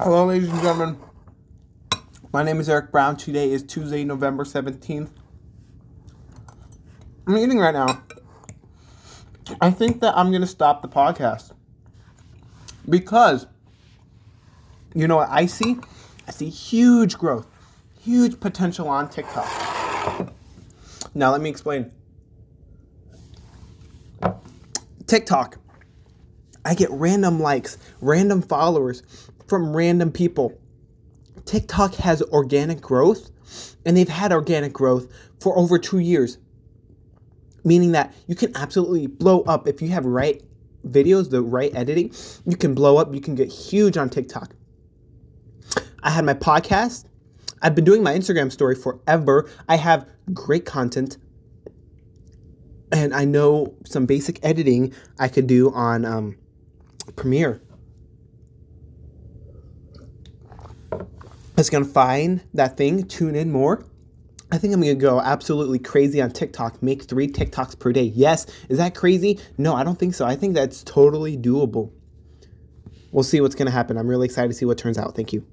Hello, ladies and gentlemen. My name is Eric Brown. Today is Tuesday, November 17th. I'm eating right now. I think that I'm going to stop the podcast because you know what I see? I see huge growth, huge potential on TikTok. Now, let me explain. TikTok, I get random likes, random followers from random people. TikTok has organic growth, and they've had organic growth for over two years. Meaning that you can absolutely blow up if you have right videos, the right editing, you can blow up, you can get huge on TikTok. I had my podcast. I've been doing my Instagram story forever. I have great content. And I know some basic editing I could do on um, Premiere. It's gonna find that thing, tune in more. I think I'm gonna go absolutely crazy on TikTok, make three TikToks per day. Yes, is that crazy? No, I don't think so. I think that's totally doable. We'll see what's gonna happen. I'm really excited to see what turns out. Thank you.